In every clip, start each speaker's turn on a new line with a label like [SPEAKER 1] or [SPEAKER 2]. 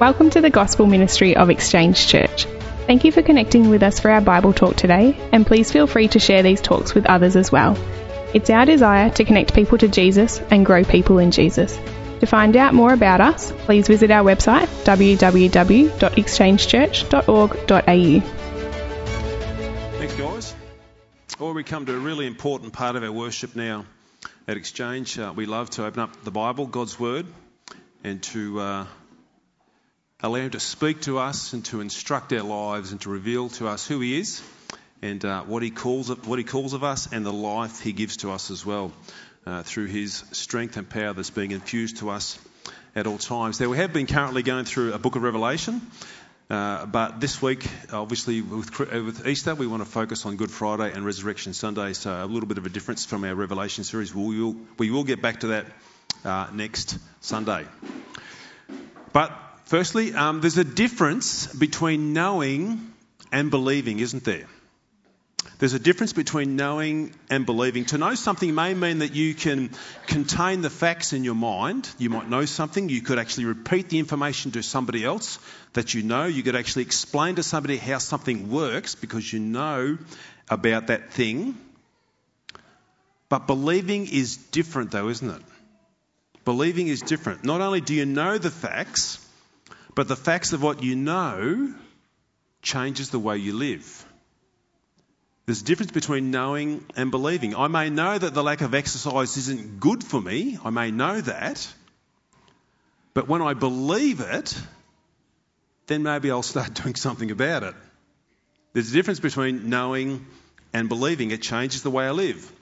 [SPEAKER 1] Welcome to the Gospel Ministry of Exchange Church. Thank you for connecting with us for our Bible talk today, and please feel free to share these talks with others as well. It's our desire to connect people to Jesus and grow people in Jesus. To find out more about us, please visit our website www.exchangechurch.org.au.
[SPEAKER 2] Thanks, guys. Well, we come to a really important part of our worship now at Exchange. Uh, we love to open up the Bible, God's Word, and to uh, allow Him to speak to us and to instruct our lives and to reveal to us who He is and uh, what He calls of, what He calls of us and the life He gives to us as well uh, through His strength and power that's being infused to us at all times. Now we have been currently going through a book of Revelation. Uh, but this week, obviously, with, with, Easter, we want to focus on Good Friday and Resurrection Sunday, so a little bit of a difference from our Revelation series. We will, we will get back to that uh, next Sunday. But Firstly, um, there's a difference between knowing and believing, isn't there? There's a difference between knowing and believing. To know something may mean that you can contain the facts in your mind. You might know something. You could actually repeat the information to somebody else that you know. You could actually explain to somebody how something works because you know about that thing. But believing is different, though, isn't it? Believing is different. Not only do you know the facts, but the facts of what you know changes the way you live. There's a difference between knowing and believing. I may know that the lack of exercise isn't good for me. I may know that. But when I believe it, then maybe I'll start doing something about it. There's a difference between knowing and believing. It changes the way I live.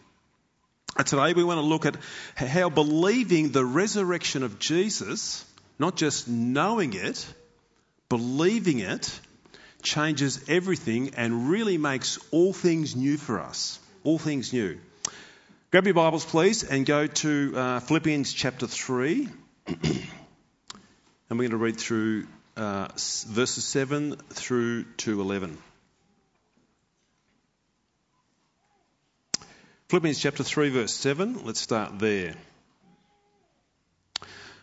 [SPEAKER 2] Today we want to look at how believing the resurrection of Jesus not just knowing it, believing it changes everything and really makes all things new for us. All things new. Grab your Bibles, please, and go to uh, Philippians chapter 3. and we're going to read through uh, verses 7 through to 11. Philippians chapter 3, verse 7. Let's start there.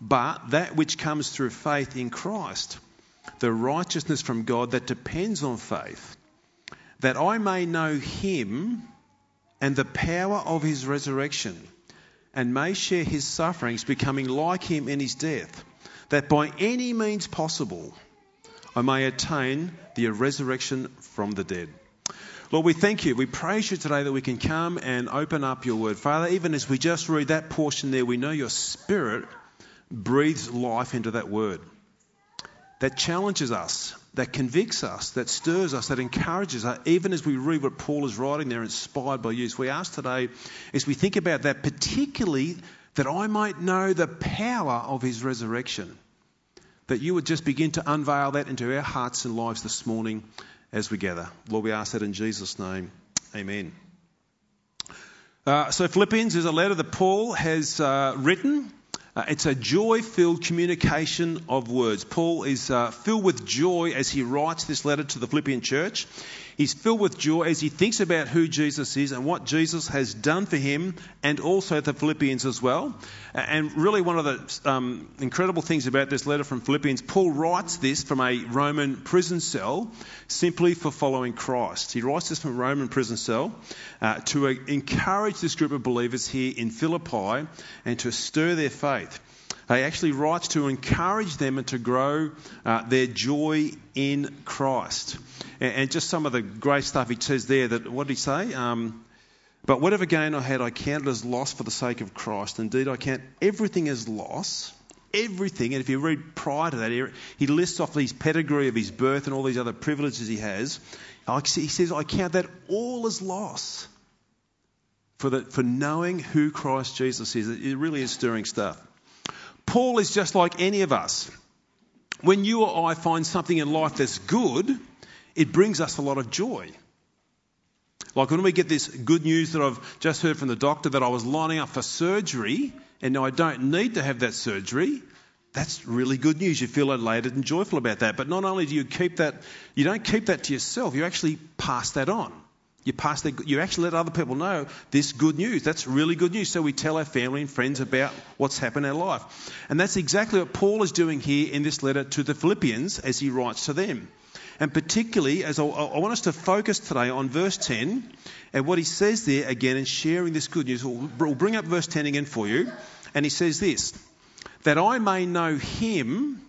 [SPEAKER 2] but that which comes through faith in Christ, the righteousness from God that depends on faith, that I may know him and the power of his resurrection, and may share his sufferings, becoming like him in his death, that by any means possible I may attain the resurrection from the dead. Lord, we thank you. We praise you today that we can come and open up your word. Father, even as we just read that portion there, we know your spirit breathes life into that word. That challenges us, that convicts us, that stirs us, that encourages us, even as we read what Paul is writing there, inspired by you. So we ask today, as we think about that, particularly that I might know the power of his resurrection, that you would just begin to unveil that into our hearts and lives this morning as we gather. Lord, we ask that in Jesus' name. Amen. Uh, so, Philippians is a letter that Paul has uh, written uh, it's a joy filled communication of words. Paul is uh, filled with joy as he writes this letter to the Philippian church. He's filled with joy as he thinks about who Jesus is and what Jesus has done for him and also the Philippians as well. And really, one of the um, incredible things about this letter from Philippians, Paul writes this from a Roman prison cell simply for following Christ. He writes this from a Roman prison cell uh, to uh, encourage this group of believers here in Philippi and to stir their faith. He actually writes to encourage them and to grow uh, their joy in Christ. And, and, just some of the great stuff he says there that, what did he say? Um, but whatever gain I had, I counted as loss for the sake of Christ. Indeed, I count everything as loss. Everything. And if you read prior to that, he lists off his pedigree of his birth and all these other privileges he has. He says, I count that all as loss for, the, for knowing who Christ Jesus is. It really is stirring stuff. Paul is just like any of us. When you or I find something in life that's good, it brings us a lot of joy. Like when we get this good news that I've just heard from the doctor that I was lining up for surgery and now I don't need to have that surgery, that's really good news. You feel elated and joyful about that. But not only do you keep that, you don't keep that to yourself, you actually pass that on. You pass that, you actually let other people know this good news. That's really good news. So we tell our family and friends about what's happened in our life. And that's exactly what Paul is doing here in this letter to the Philippians as he writes to them. And particularly, as I, I want us to focus today on verse 10 and what he says there again in sharing this good news. We'll, we'll bring up verse 10 again for you. And he says this that I may know him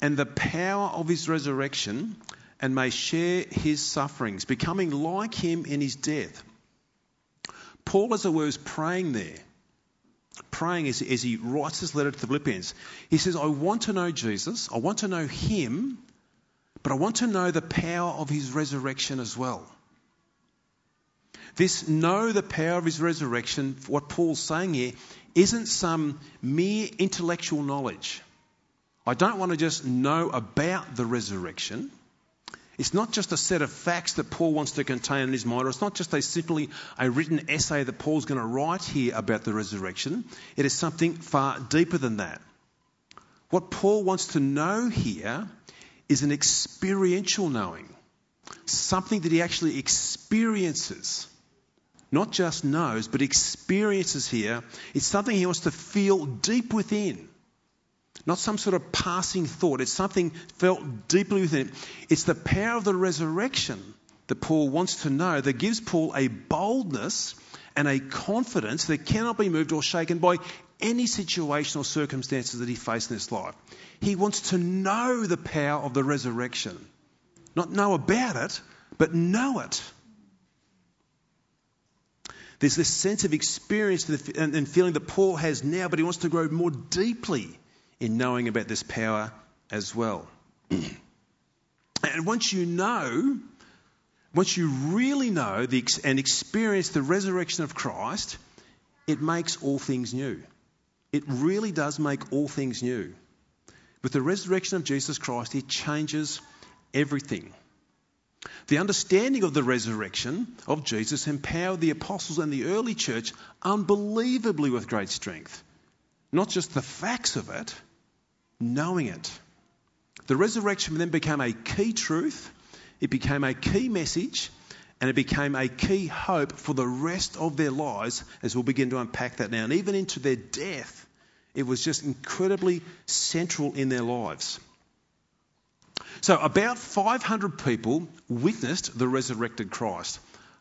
[SPEAKER 2] and the power of his resurrection and may share his sufferings, becoming like him in his death. Paul, as it were, is praying there. Praying as, as he writes this letter to the Philippians. He says, I want to know Jesus, I want to know him, but I want to know the power of his resurrection as well. This know the power of his resurrection, what Paul's saying here, isn't some mere intellectual knowledge. I don't want to just know about the resurrection. It's not just a set of facts that Paul wants to contain in his mind, or it's not just a simply a written essay that Paul's going to write here about the resurrection. It is something far deeper than that. What Paul wants to know here is an experiential knowing, something that he actually experiences. Not just knows, but experiences here. It's something he wants to feel deep within. Not some sort of passing thought. It's something felt deeply within. It's the power of the resurrection that Paul wants to know that gives Paul a boldness and a confidence that cannot be moved or shaken by any situation or circumstances that he faces in his life. He wants to know the power of the resurrection. Not know about it, but know it. There's this sense of experience and feeling that Paul has now, but he wants to grow more deeply in knowing about this power as well. and once you know, once you really know the, and experience the resurrection of Christ, it makes all things new. It really does make all things new. With the resurrection of Jesus Christ, it changes everything. The understanding of the resurrection of Jesus empowered the apostles and the early church unbelievably with great strength. Not just the facts of it, knowing it. The resurrection then became a key truth, it became a key message, and it became a key hope for the rest of their lives as we'll begin to unpack that now. And even into their death, it was just incredibly central in their lives. So, about 500 people witnessed the resurrected Christ.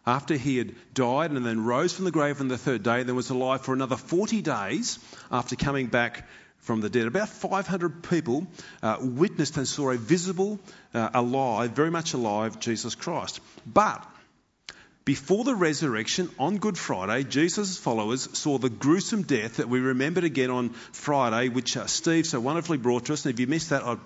[SPEAKER 2] After he had died and then rose from the grave on the third day, and then was alive for another 40 days after coming back from the dead. About 500 people uh, witnessed and saw a visible, uh, alive, very much alive Jesus Christ. But before the resurrection on Good Friday, Jesus' followers saw the gruesome death that we remembered again on Friday, which uh, Steve so wonderfully brought to us. And if you missed that, I'd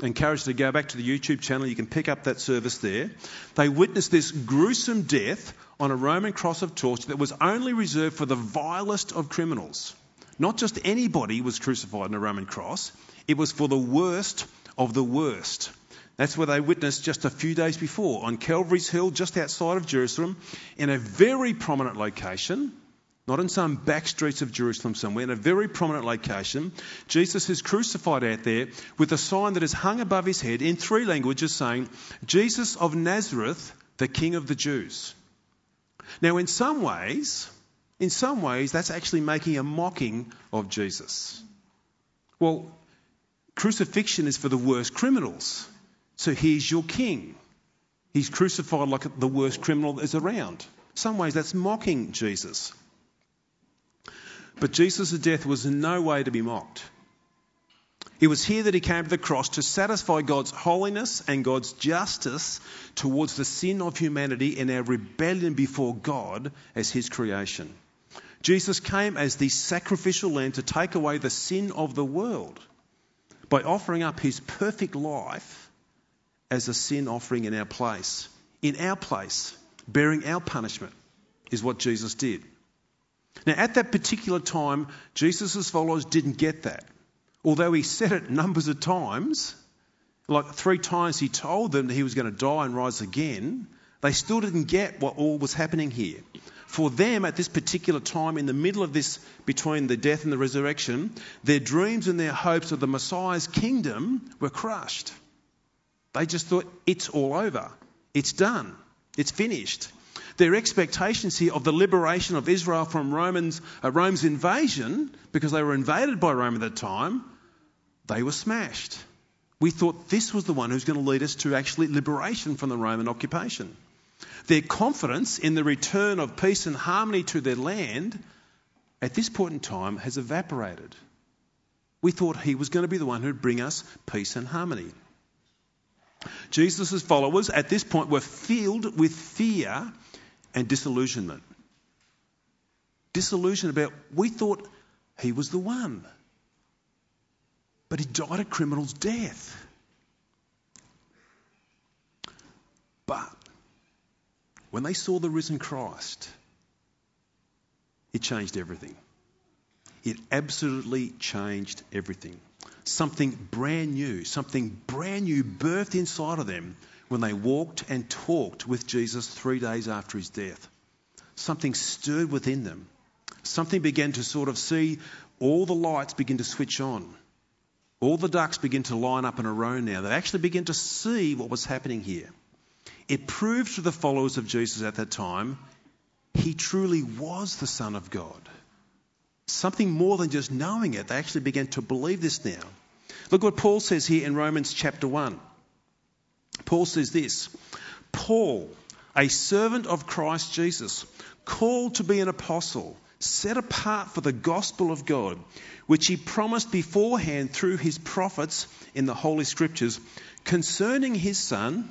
[SPEAKER 2] encourage you to go back to the YouTube channel. You can pick up that service there. They witnessed this gruesome death on a Roman cross of torture that was only reserved for the vilest of criminals. Not just anybody was crucified on a Roman cross, it was for the worst of the worst. That's where they witnessed just a few days before on Calvary's Hill, just outside of Jerusalem, in a very prominent location, not in some back streets of Jerusalem somewhere, in a very prominent location. Jesus is crucified out there with a sign that is hung above his head in three languages saying, Jesus of Nazareth, the King of the Jews. Now, in some ways, in some ways, that's actually making a mocking of Jesus. Well, crucifixion is for the worst criminals. So here's your king. He's crucified like the worst criminal that is around. In some ways, that's mocking Jesus. But Jesus' death was in no way to be mocked. It was here that he came to the cross to satisfy God's holiness and God's justice towards the sin of humanity and our rebellion before God as his creation. Jesus came as the sacrificial lamb to take away the sin of the world by offering up his perfect life as a sin offering in our place. In our place, bearing our punishment, is what Jesus did. Now, at that particular time, Jesus' followers didn't get that. Although he said it numbers of times, Like three times he told them that he was going to die and rise again. They still didn't get what all was happening here. For them, at this particular time, in the middle of this, between the death and the resurrection, their dreams and their hopes of the Messiah's kingdom were crushed. They just thought, it's all over. It's done. It's finished. Their expectations here of the liberation of Israel from Romans, uh, Rome's invasion, because they were invaded by Rome at that time, they were smashed. We thought this was the one who's going to lead us to actually liberation from the Roman occupation. Their confidence in the return of peace and harmony to their land at this point in time has evaporated. We thought he was going to be the one who'd bring us peace and harmony. Jesus' followers at this point were filled with fear and disillusionment. Disillusion about, we thought he was the one. But he died a criminal's death. But when they saw the risen Christ, it changed everything. It absolutely changed everything. Something brand new, something brand new birthed inside of them when they walked and talked with Jesus three days after his death. Something stirred within them. Something began to sort of see all the lights begin to switch on. All the ducks begin to line up in a row now. They actually begin to see what was happening here. It proved to the followers of Jesus at that time he truly was the Son of God. Something more than just knowing it. They actually began to believe this now. Look what Paul says here in Romans chapter 1. Paul says this Paul, a servant of Christ Jesus, called to be an apostle, set apart for the gospel of God, which he promised beforehand through his prophets in the Holy Scriptures, concerning his Son,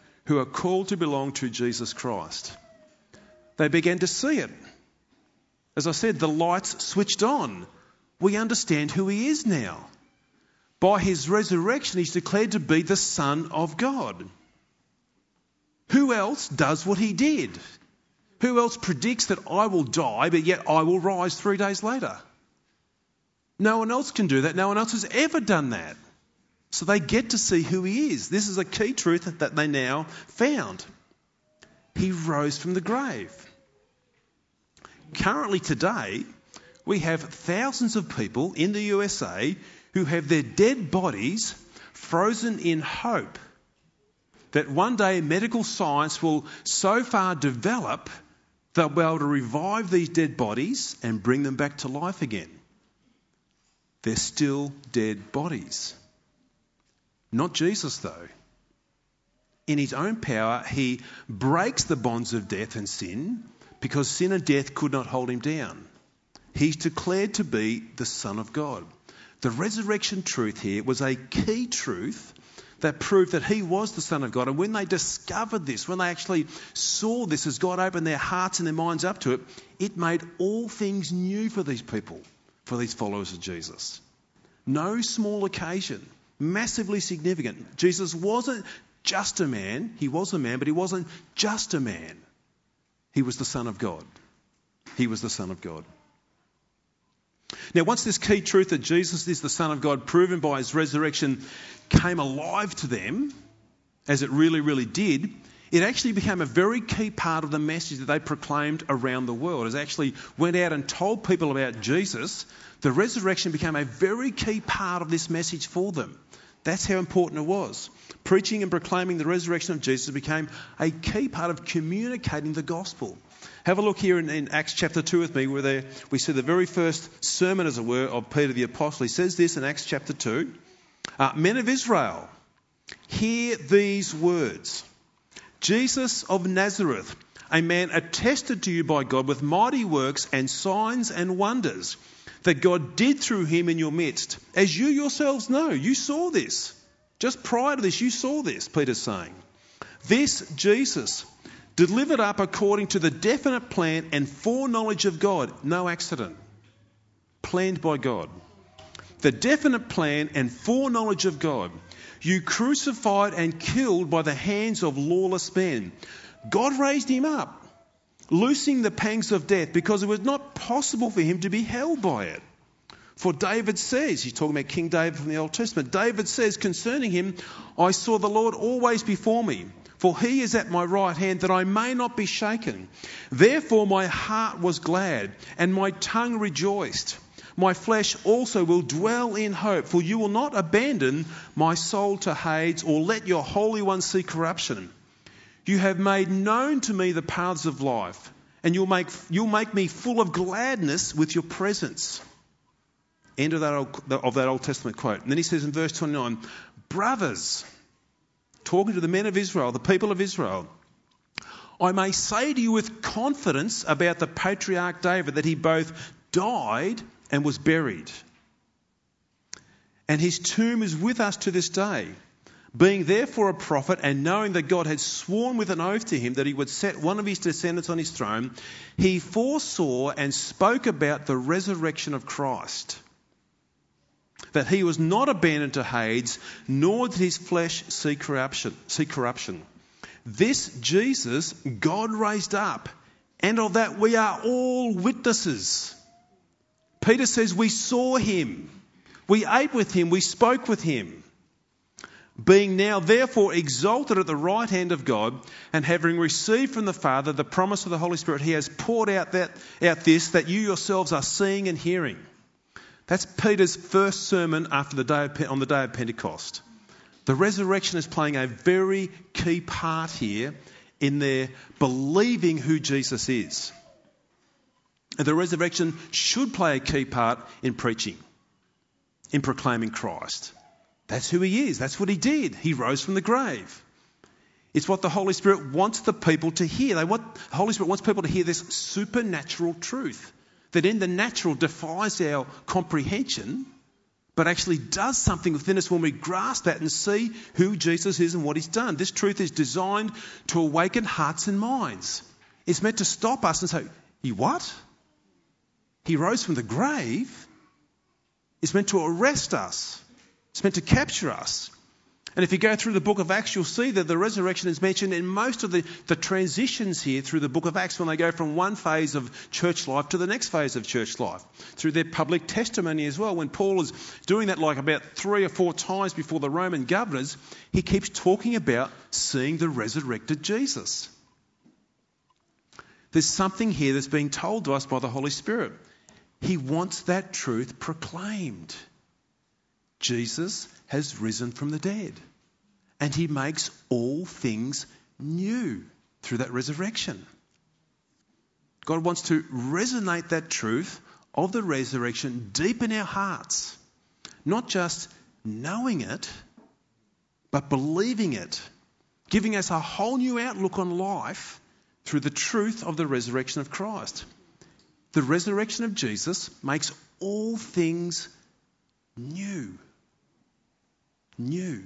[SPEAKER 2] who are called to belong to Jesus Christ. They began to see it. As I said, the lights switched on. We understand who he is now. By his resurrection, he's declared to be the Son of God. Who else does what he did? Who else predicts that I will die, but yet I will rise three days later? No one else can do that. No one else has ever done that. So they get to see who he is. This is a key truth that they now found. He rose from the grave. Currently, today, we have thousands of people in the USA who have their dead bodies frozen in hope that one day medical science will so far develop they'll be able to revive these dead bodies and bring them back to life again. They're still dead bodies. Not Jesus, though. In his own power, he breaks the bonds of death and sin because sin and death could not hold him down. He's declared to be the Son of God. The resurrection truth here was a key truth that proved that he was the Son of God. And when they discovered this, when they actually saw this as God opened their hearts and their minds up to it, it made all things new for these people, for these followers of Jesus. No small occasion, massively significant. Jesus wasn't just a man, he was a man, but he wasn't just a man. He was the Son of God. He was the Son of God. Now, once this key truth that Jesus is the Son of God, proven by his resurrection, came alive to them, as it really, really did, it actually became a very key part of the message that they proclaimed around the world. As actually went out and told people about Jesus, the resurrection became a very key part of this message for them. That's how important it was. Preaching and proclaiming the resurrection of Jesus became a key part of communicating the gospel. Have a look here in, in Acts chapter 2 with me, where there, we see the very first sermon, as it were, of Peter the Apostle. He says this in Acts chapter 2 uh, Men of Israel, hear these words Jesus of Nazareth, a man attested to you by God with mighty works and signs and wonders that God did through him in your midst, as you yourselves know. You saw this. Just prior to this, you saw this, Peter's saying. This Jesus, delivered up according to the definite plan and foreknowledge of God, no accident, planned by God. The definite plan and foreknowledge of God, you crucified and killed by the hands of lawless men. God raised him up, loosing the pangs of death because it was not possible for him to be held by it. For David says, he's talking about King David from the Old Testament, David says concerning him, I saw the Lord always before me, for he is at my right hand that I may not be shaken. Therefore my heart was glad, and my tongue rejoiced. My flesh also will dwell in hope, for you will not abandon my soul to Hades or let your Holy One see corruption. You have made known to me the paths of life, and you'll make, you'll make me full of gladness with your presence. End of that, Old, of that Old Testament quote. And then he says in verse 29, Brothers, talking to the men of Israel, the people of Israel, I may say to you with confidence about the patriarch David that he both died and was buried. And his tomb is with us to this day. Being therefore a prophet, and knowing that God had sworn with an oath to him that he would set one of his descendants on his throne, he foresaw and spoke about the resurrection of Christ that he was not abandoned to Hades, nor did his flesh see corruption. See corruption. This Jesus God raised up, and of that we are all witnesses. Peter says, We saw him, we ate with him, we spoke with him. Being now therefore exalted at the right hand of God, and having received from the Father the promise of the Holy Spirit, he has poured out, that, out this that you yourselves are seeing and hearing. That's Peter's first sermon after the day of, on the day of Pentecost. The resurrection is playing a very key part here in their believing who Jesus is. And the resurrection should play a key part in preaching, in proclaiming Christ. That's who he is. That's what he did. He rose from the grave. It's what the Holy Spirit wants the people to hear. They want, the Holy Spirit wants people to hear this supernatural truth that in the natural defies our comprehension, but actually does something within us when we grasp that and see who Jesus is and what he's done. This truth is designed to awaken hearts and minds. It's meant to stop us and say, You what? He rose from the grave. It's meant to arrest us. It's meant to capture us. And if you go through the book of Acts, you'll see that the resurrection is mentioned in most of the, the transitions here through the book of Acts when they go from one phase of church life to the next phase of church life, through their public testimony as well. When Paul is doing that like about three or four times before the Roman governors, he keeps talking about seeing the resurrected Jesus. There's something here that's being told to us by the Holy Spirit. He wants that truth proclaimed. Jesus has risen from the dead. And he makes all things new through that resurrection. God wants to resonate that truth of the resurrection deep in our hearts. Not just knowing it, but believing it, giving us a whole new outlook on life through the truth of the resurrection of Christ. The resurrection of Jesus makes all things new new.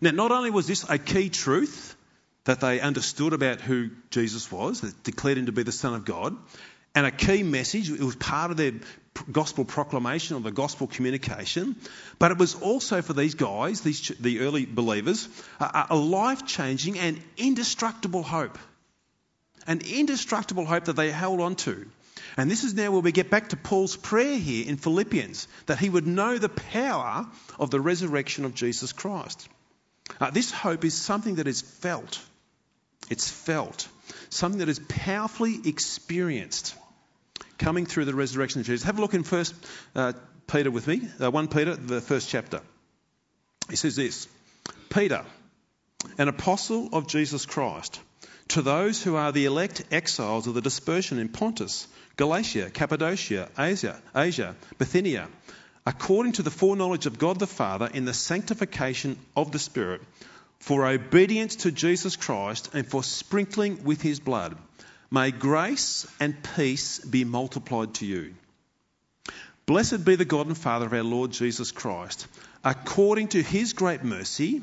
[SPEAKER 2] Now, not only was this a key truth that they understood about who Jesus was, that declared him to be the Son of God, and a key message, it was part of their gospel proclamation or the gospel communication, but it was also for these guys, these, the early believers, a, a life changing and indestructible hope. An indestructible hope that they held on to. And this is now where we get back to Paul's prayer here in Philippians that he would know the power of the resurrection of Jesus Christ. Uh, this hope is something that is felt. It's felt. Something that is powerfully experienced coming through the resurrection of Jesus. Have a look in First uh, Peter with me, uh, 1 Peter, the first chapter. He says this Peter, an apostle of Jesus Christ, to those who are the elect exiles of the dispersion in Pontus Galatia, Cappadocia, Asia, Asia, Bithynia, according to the foreknowledge of God the Father in the sanctification of the Spirit, for obedience to Jesus Christ and for sprinkling with his blood. May grace and peace be multiplied to you. Blessed be the God and Father of our Lord Jesus Christ. according to his great mercy,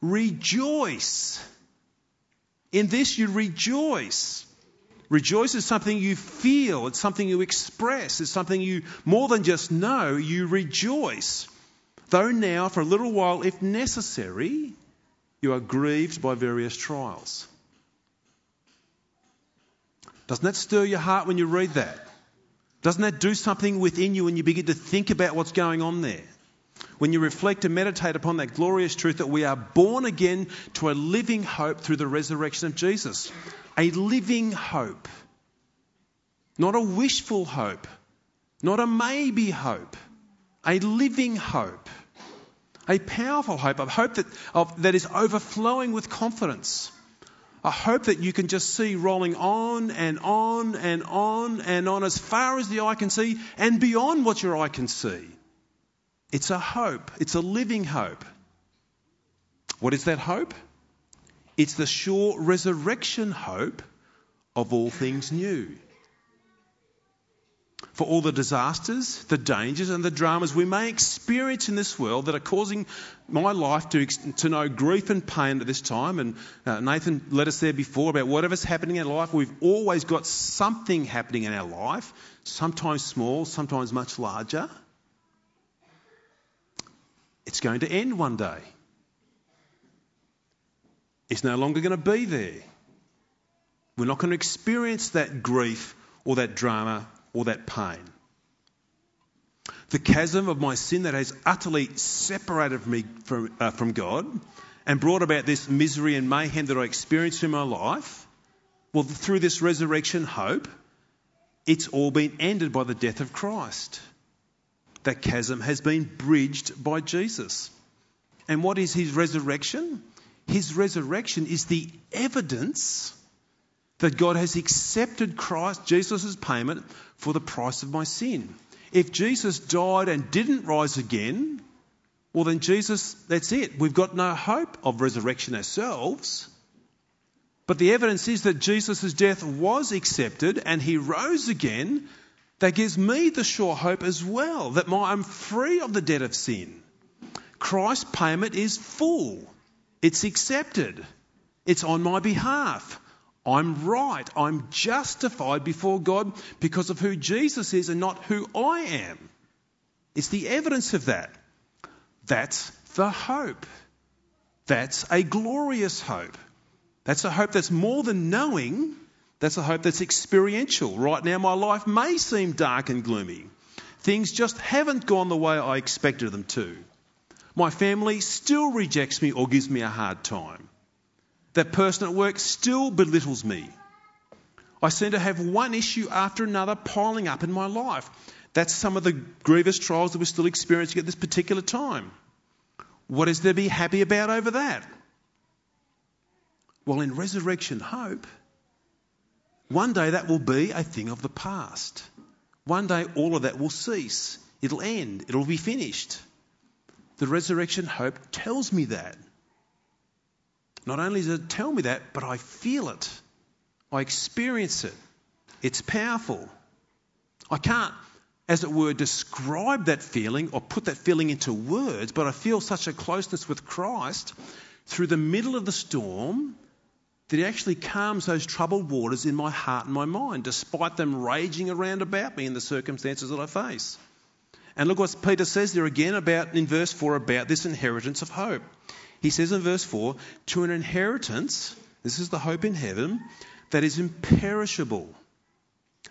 [SPEAKER 2] rejoice. In this you rejoice. Rejoice is something you feel, it's something you express, it's something you more than just know, you rejoice. Though now, for a little while, if necessary, you are grieved by various trials. Doesn't that stir your heart when you read that? Doesn't that do something within you when you begin to think about what's going on there? When you reflect and meditate upon that glorious truth that we are born again to a living hope through the resurrection of Jesus. A living hope. Not a wishful hope. Not a maybe hope. A living hope. A powerful hope. A hope that, of, that is overflowing with confidence a hope that you can just see rolling on and on and on and on as far as the eye can see and beyond what your eye can see. It's a hope, it's a living hope. What is that hope? It's the sure resurrection hope of all things new for all the disasters, the dangers, and the dramas we may experience in this world that are causing my life to, to know grief and pain at this time. And uh, Nathan led us there before about whatever's happening in our life. We've always got something happening in our life, sometimes small, sometimes much larger. It's going to end one day. It's no longer going to be there. We're not going to experience that grief or that drama or that pain. The chasm of my sin that has utterly separated me from, uh, from God and brought about this misery and mayhem that I experienced in my life, well, through this resurrection hope, it's all been ended by the death of Christ. That chasm has been bridged by Jesus. And what is his resurrection? His resurrection is the evidence that God has accepted Christ, Jesus' payment for the price of my sin. If Jesus died and didn't rise again, well, then Jesus, that's it. We've got no hope of resurrection ourselves. But the evidence is that Jesus' death was accepted and he rose again. That gives me the sure hope as well that my, I'm free of the debt of sin. Christ's payment is full, it's accepted, it's on my behalf. I'm right. I'm justified before God because of who Jesus is and not who I am. It's the evidence of that. That's the hope. That's a glorious hope. That's a hope that's more than knowing, that's a hope that's experiential. Right now, my life may seem dark and gloomy. Things just haven't gone the way I expected them to. My family still rejects me or gives me a hard time. That person at work still belittles me. I seem to have one issue after another piling up in my life. That's some of the grievous trials that we're still experiencing at this particular time. What is there to be happy about over that? Well, in resurrection hope, one day that will be a thing of the past. One day all of that will cease. It'll end. It'll be finished. The resurrection hope tells me that. Not only does it tell me that, but I feel it. I experience it. It's powerful. I can't, as it were, describe that feeling or put that feeling into words, but I feel such a closeness with Christ through the middle of the storm that He actually calms those troubled waters in my heart and my mind, despite them raging around about me in the circumstances that I face. And look what Peter says there again about in verse 4 about this inheritance of hope. He says in verse 4 to an inheritance, this is the hope in heaven, that is imperishable,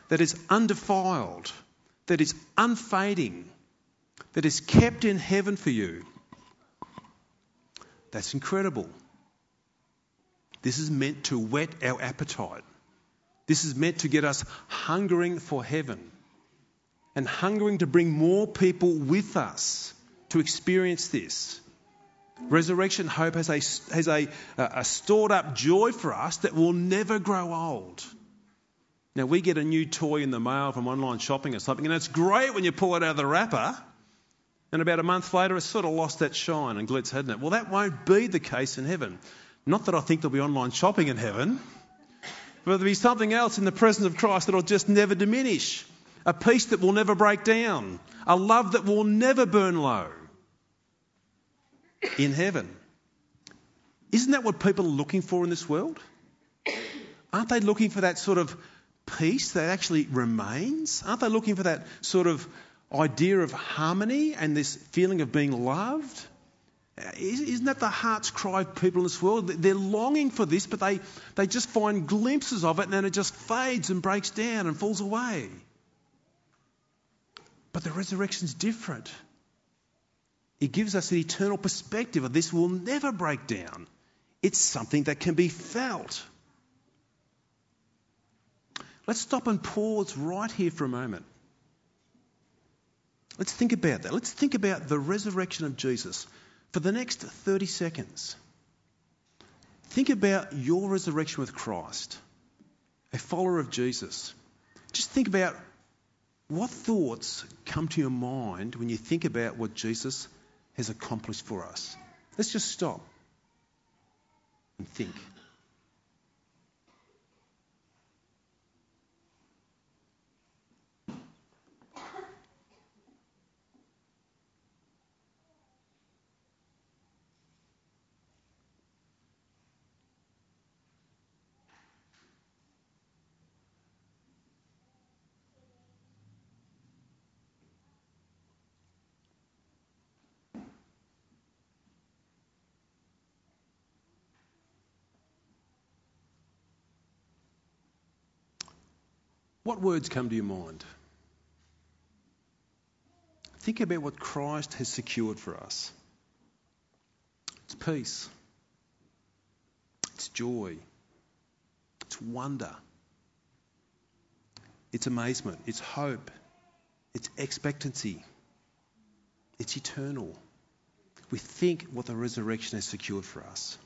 [SPEAKER 2] that is undefiled, that is unfading, that is kept in heaven for you. That's incredible. This is meant to whet our appetite. This is meant to get us hungering for heaven and hungering to bring more people with us to experience this. Resurrection hope has a, has a, a stored up joy for us that will never grow old. Now, we get a new toy in the mail from online shopping or something, and it's great when you pull it out of the wrapper. And about a month later, it's sort of lost that shine and glitz, hasn't it? Well, that won't be the case in heaven. Not that I think there'll be online shopping in heaven, but there'll be something else in the presence of Christ that'll just never diminish. A peace that will never break down. A love that will never burn low in heaven. Isn't that what people are looking for in this world? Aren't they looking for that sort of peace that actually remains? Aren't they looking for that sort of idea of harmony and this feeling of being loved? Isn't that the heart's cry of people in this world? They're longing for this, but they, they just find glimpses of it and then it just fades and breaks down and falls away. But the resurrection's different. It gives us an eternal perspective of this will never break down. It's something that can be felt. Let's stop and pause right here for a moment. Let's think about that. Let's think about the resurrection of Jesus for the next 30 seconds. Think about your resurrection with Christ, a follower of Jesus. Just think about what thoughts come to your mind when you think about what Jesus has accomplished for us. Let's just stop and think. What words come to your mind? Think about what Christ has secured for us. It's peace. It's joy. It's wonder. It's amazement. It's hope. It's expectancy. It's eternal. We think what the resurrection has secured for us.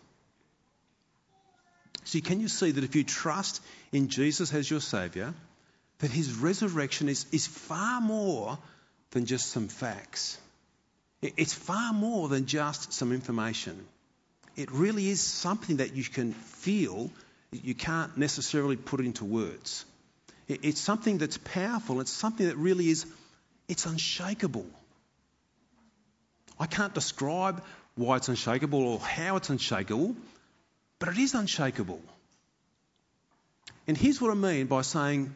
[SPEAKER 2] See, can you see that if you trust in Jesus as your Saviour, that his resurrection is, is far more than just some facts. It's far more than just some information. It really is something that you can feel, you can't necessarily put it into words. It's something that's powerful, it's something that really is, it's unshakable. I can't describe why it's unshakable or how it's unshakable, but it is unshakable. And here's what I mean by saying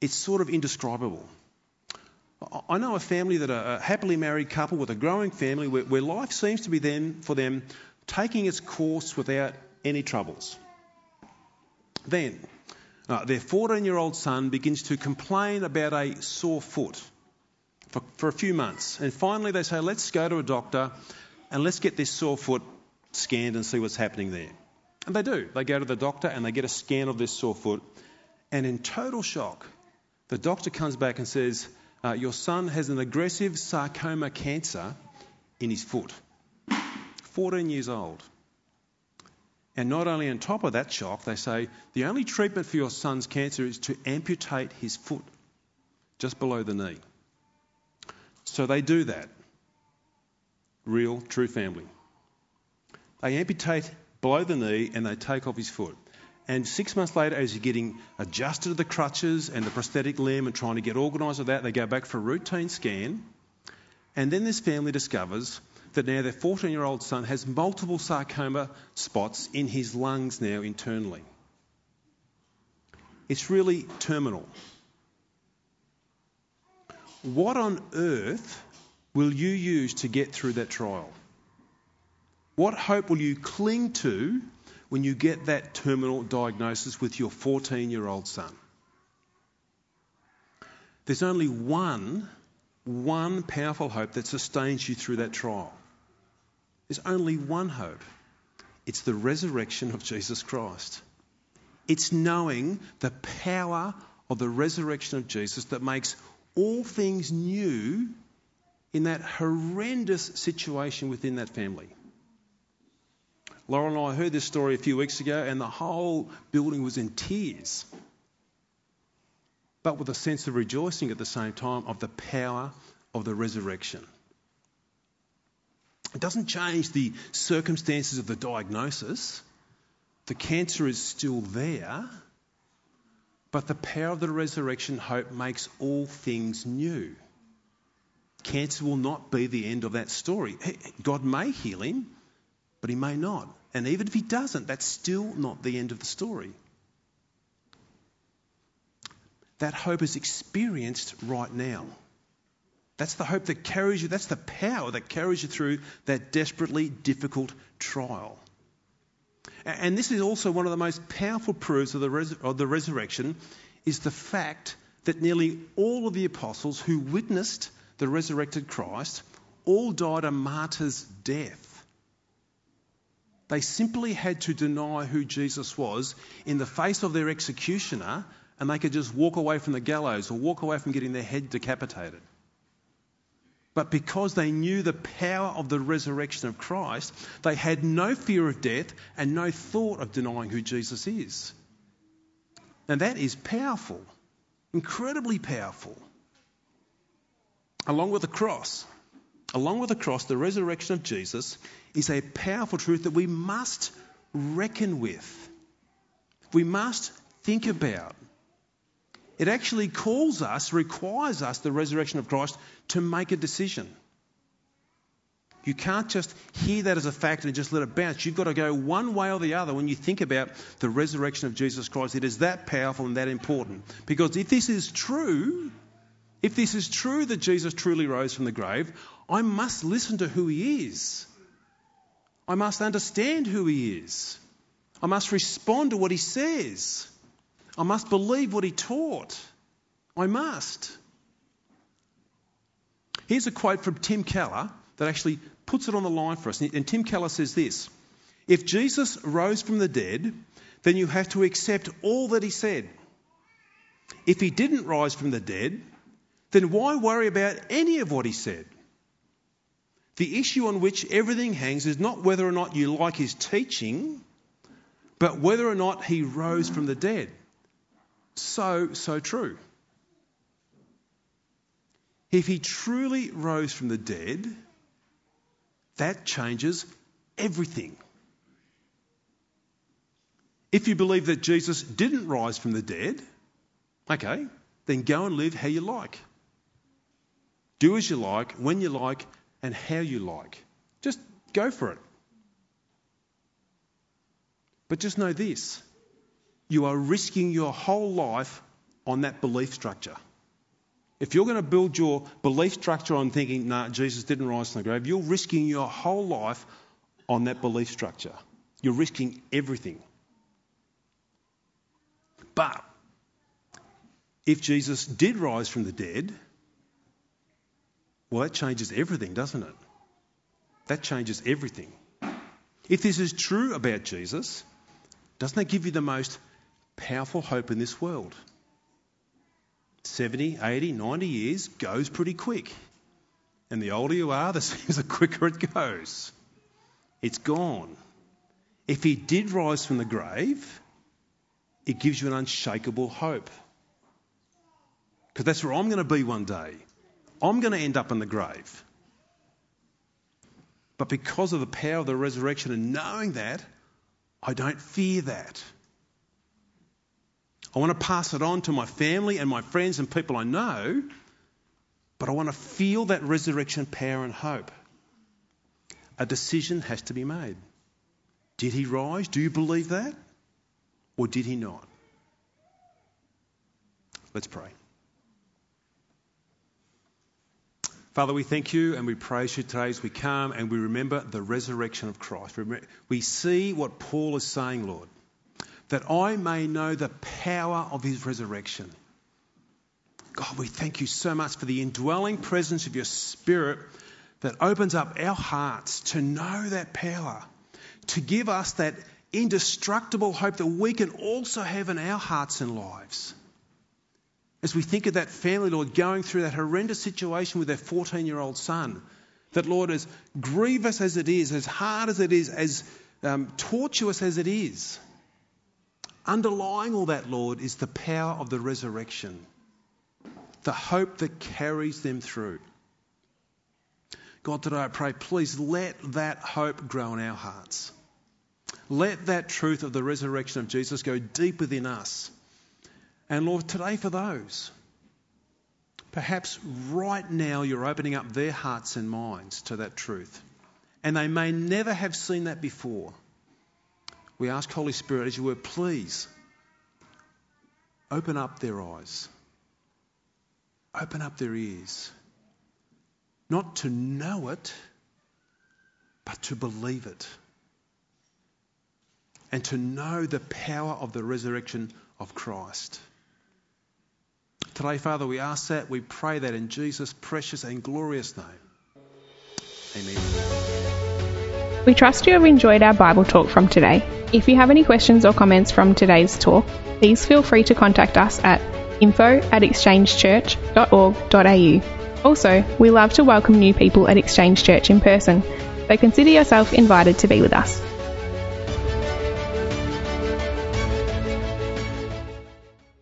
[SPEAKER 2] it's sort of indescribable. I know a family that are a happily married couple with a growing family where, where life seems to be then for them taking its course without any troubles. Then, uh, their 14 year old son begins to complain about a sore foot for, for a few months. And finally, they say, Let's go to a doctor and let's get this sore foot scanned and see what's happening there. And they do. They go to the doctor and they get a scan of this sore foot. And in total shock, the doctor comes back and says, uh, Your son has an aggressive sarcoma cancer in his foot. 14 years old. And not only on top of that shock, they say the only treatment for your son's cancer is to amputate his foot just below the knee. So they do that. Real, true family. They amputate below the knee and they take off his foot. And six months later, as you're getting adjusted to the crutches and the prosthetic limb and trying to get organised with that, they go back for a routine scan. And then this family discovers that now their 14 year old son has multiple sarcoma spots in his lungs now internally. It's really terminal. What on earth will you use to get through that trial? What hope will you cling to when you get that terminal diagnosis with your 14 year old son. There's only one, one powerful hope that sustains you through that trial. There's only one hope. It's the resurrection of Jesus Christ. It's knowing the power of the resurrection of Jesus that makes all things new in that horrendous situation within that family. Laura and I heard this story a few weeks ago, and the whole building was in tears, but with a sense of rejoicing at the same time of the power of the resurrection. It doesn't change the circumstances of the diagnosis. The cancer is still there, but the power of the resurrection hope makes all things new. Cancer will not be the end of that story. God may heal him, but he may not. And even if he doesn't, that's still not the end of the story. That hope is experienced right now. That's the hope that carries you, that's the power that carries you through that desperately difficult trial. And this is also one of the most powerful proofs of the, res- of the resurrection is the fact that nearly all of the apostles who witnessed the resurrected Christ all died a martyr's death. They simply had to deny who Jesus was in the face of their executioner, and they could just walk away from the gallows or walk away from getting their head decapitated. But because they knew the power of the resurrection of Christ, they had no fear of death and no thought of denying who Jesus is. And that is powerful, incredibly powerful. Along with the cross, along with the cross, the resurrection of Jesus is a powerful truth that we must reckon with. We must think about. It actually calls us, requires us, the resurrection of Christ, to make a decision. You can't just hear that as a fact and just let it bounce. You've got to go one way or the other when you think about the resurrection of Jesus Christ. It is that powerful and that important. Because if this is true, if this is true that Jesus truly rose from the grave, I must listen to who he is. I must understand who he is. I must respond to what he says. I must believe what he taught. I must. Here's a quote from Tim Keller that actually puts it on the line for us. And Tim Keller says this If Jesus rose from the dead, then you have to accept all that he said. If he didn't rise from the dead, then why worry about any of what he said? The issue on which everything hangs is not whether or not you like his teaching, but whether or not he rose from the dead so, so true. If he truly rose from the dead, that changes everything. If you believe that Jesus didn't rise from the dead, okay, then go and live how you like. Do as you like, when you like, and how you like. Just go for it. But just know this you are risking your whole life on that belief structure. If you're going to build your belief structure on thinking, nah, Jesus didn't rise from the grave, you're risking your whole life on that belief structure. You're risking everything. But if Jesus did rise from the dead, well, that changes everything, doesn't it? That changes everything. If this is true about Jesus, doesn't that give you the most powerful hope in this world. 70, 80, 90 years goes pretty quick. And the older you are, the quicker it goes. It's gone. If he did rise from the grave, it gives you an unshakable hope. Because that's where I'm going to be one day. I'm going to end up in the grave. But because of the power of the resurrection and knowing that, I don't fear that. I want to pass it on to my family and my friends and people I know, but I want to feel that resurrection power and hope. A decision has to be made. Did he rise? Do you believe that? Or did he not? Let's pray. Father, we thank you and we praise you today as we come and we remember the resurrection of Christ. We see what Paul is saying, Lord that I may know the power of his resurrection. God, we thank you so much for the indwelling presence of your Spirit that opens up our hearts to know that power, to give us that indestructible hope that we can also have in our hearts and lives. As we think of that family, Lord, going through that horrendous situation with their 14 year old son, that, Lord, as grievous as it is, as hard as it is, as um, tortuous as it is, underlying all that, Lord, is the power of the resurrection, the hope that carries them through. God, today I pray, please let that hope grow in our hearts. Let that truth of the resurrection of Jesus go deep within us. And Lord, today for those, perhaps right now you're opening up their hearts and minds to that truth. And they may never have seen that before. We ask, Holy Spirit, as you were, please open up their eyes, open up their ears not to know it, but to believe it. And to know the power of the resurrection of Christ. Today, Father, we ask that, we pray that in Jesus' precious and glorious name. Amen.
[SPEAKER 1] We trust you have enjoyed our Bible talk from today. If you have any questions or comments from today's talk, please feel free to contact us at info at exchangechurch.org.au. Also, we love to welcome new people at Exchange Church in person, so consider yourself invited to be with us.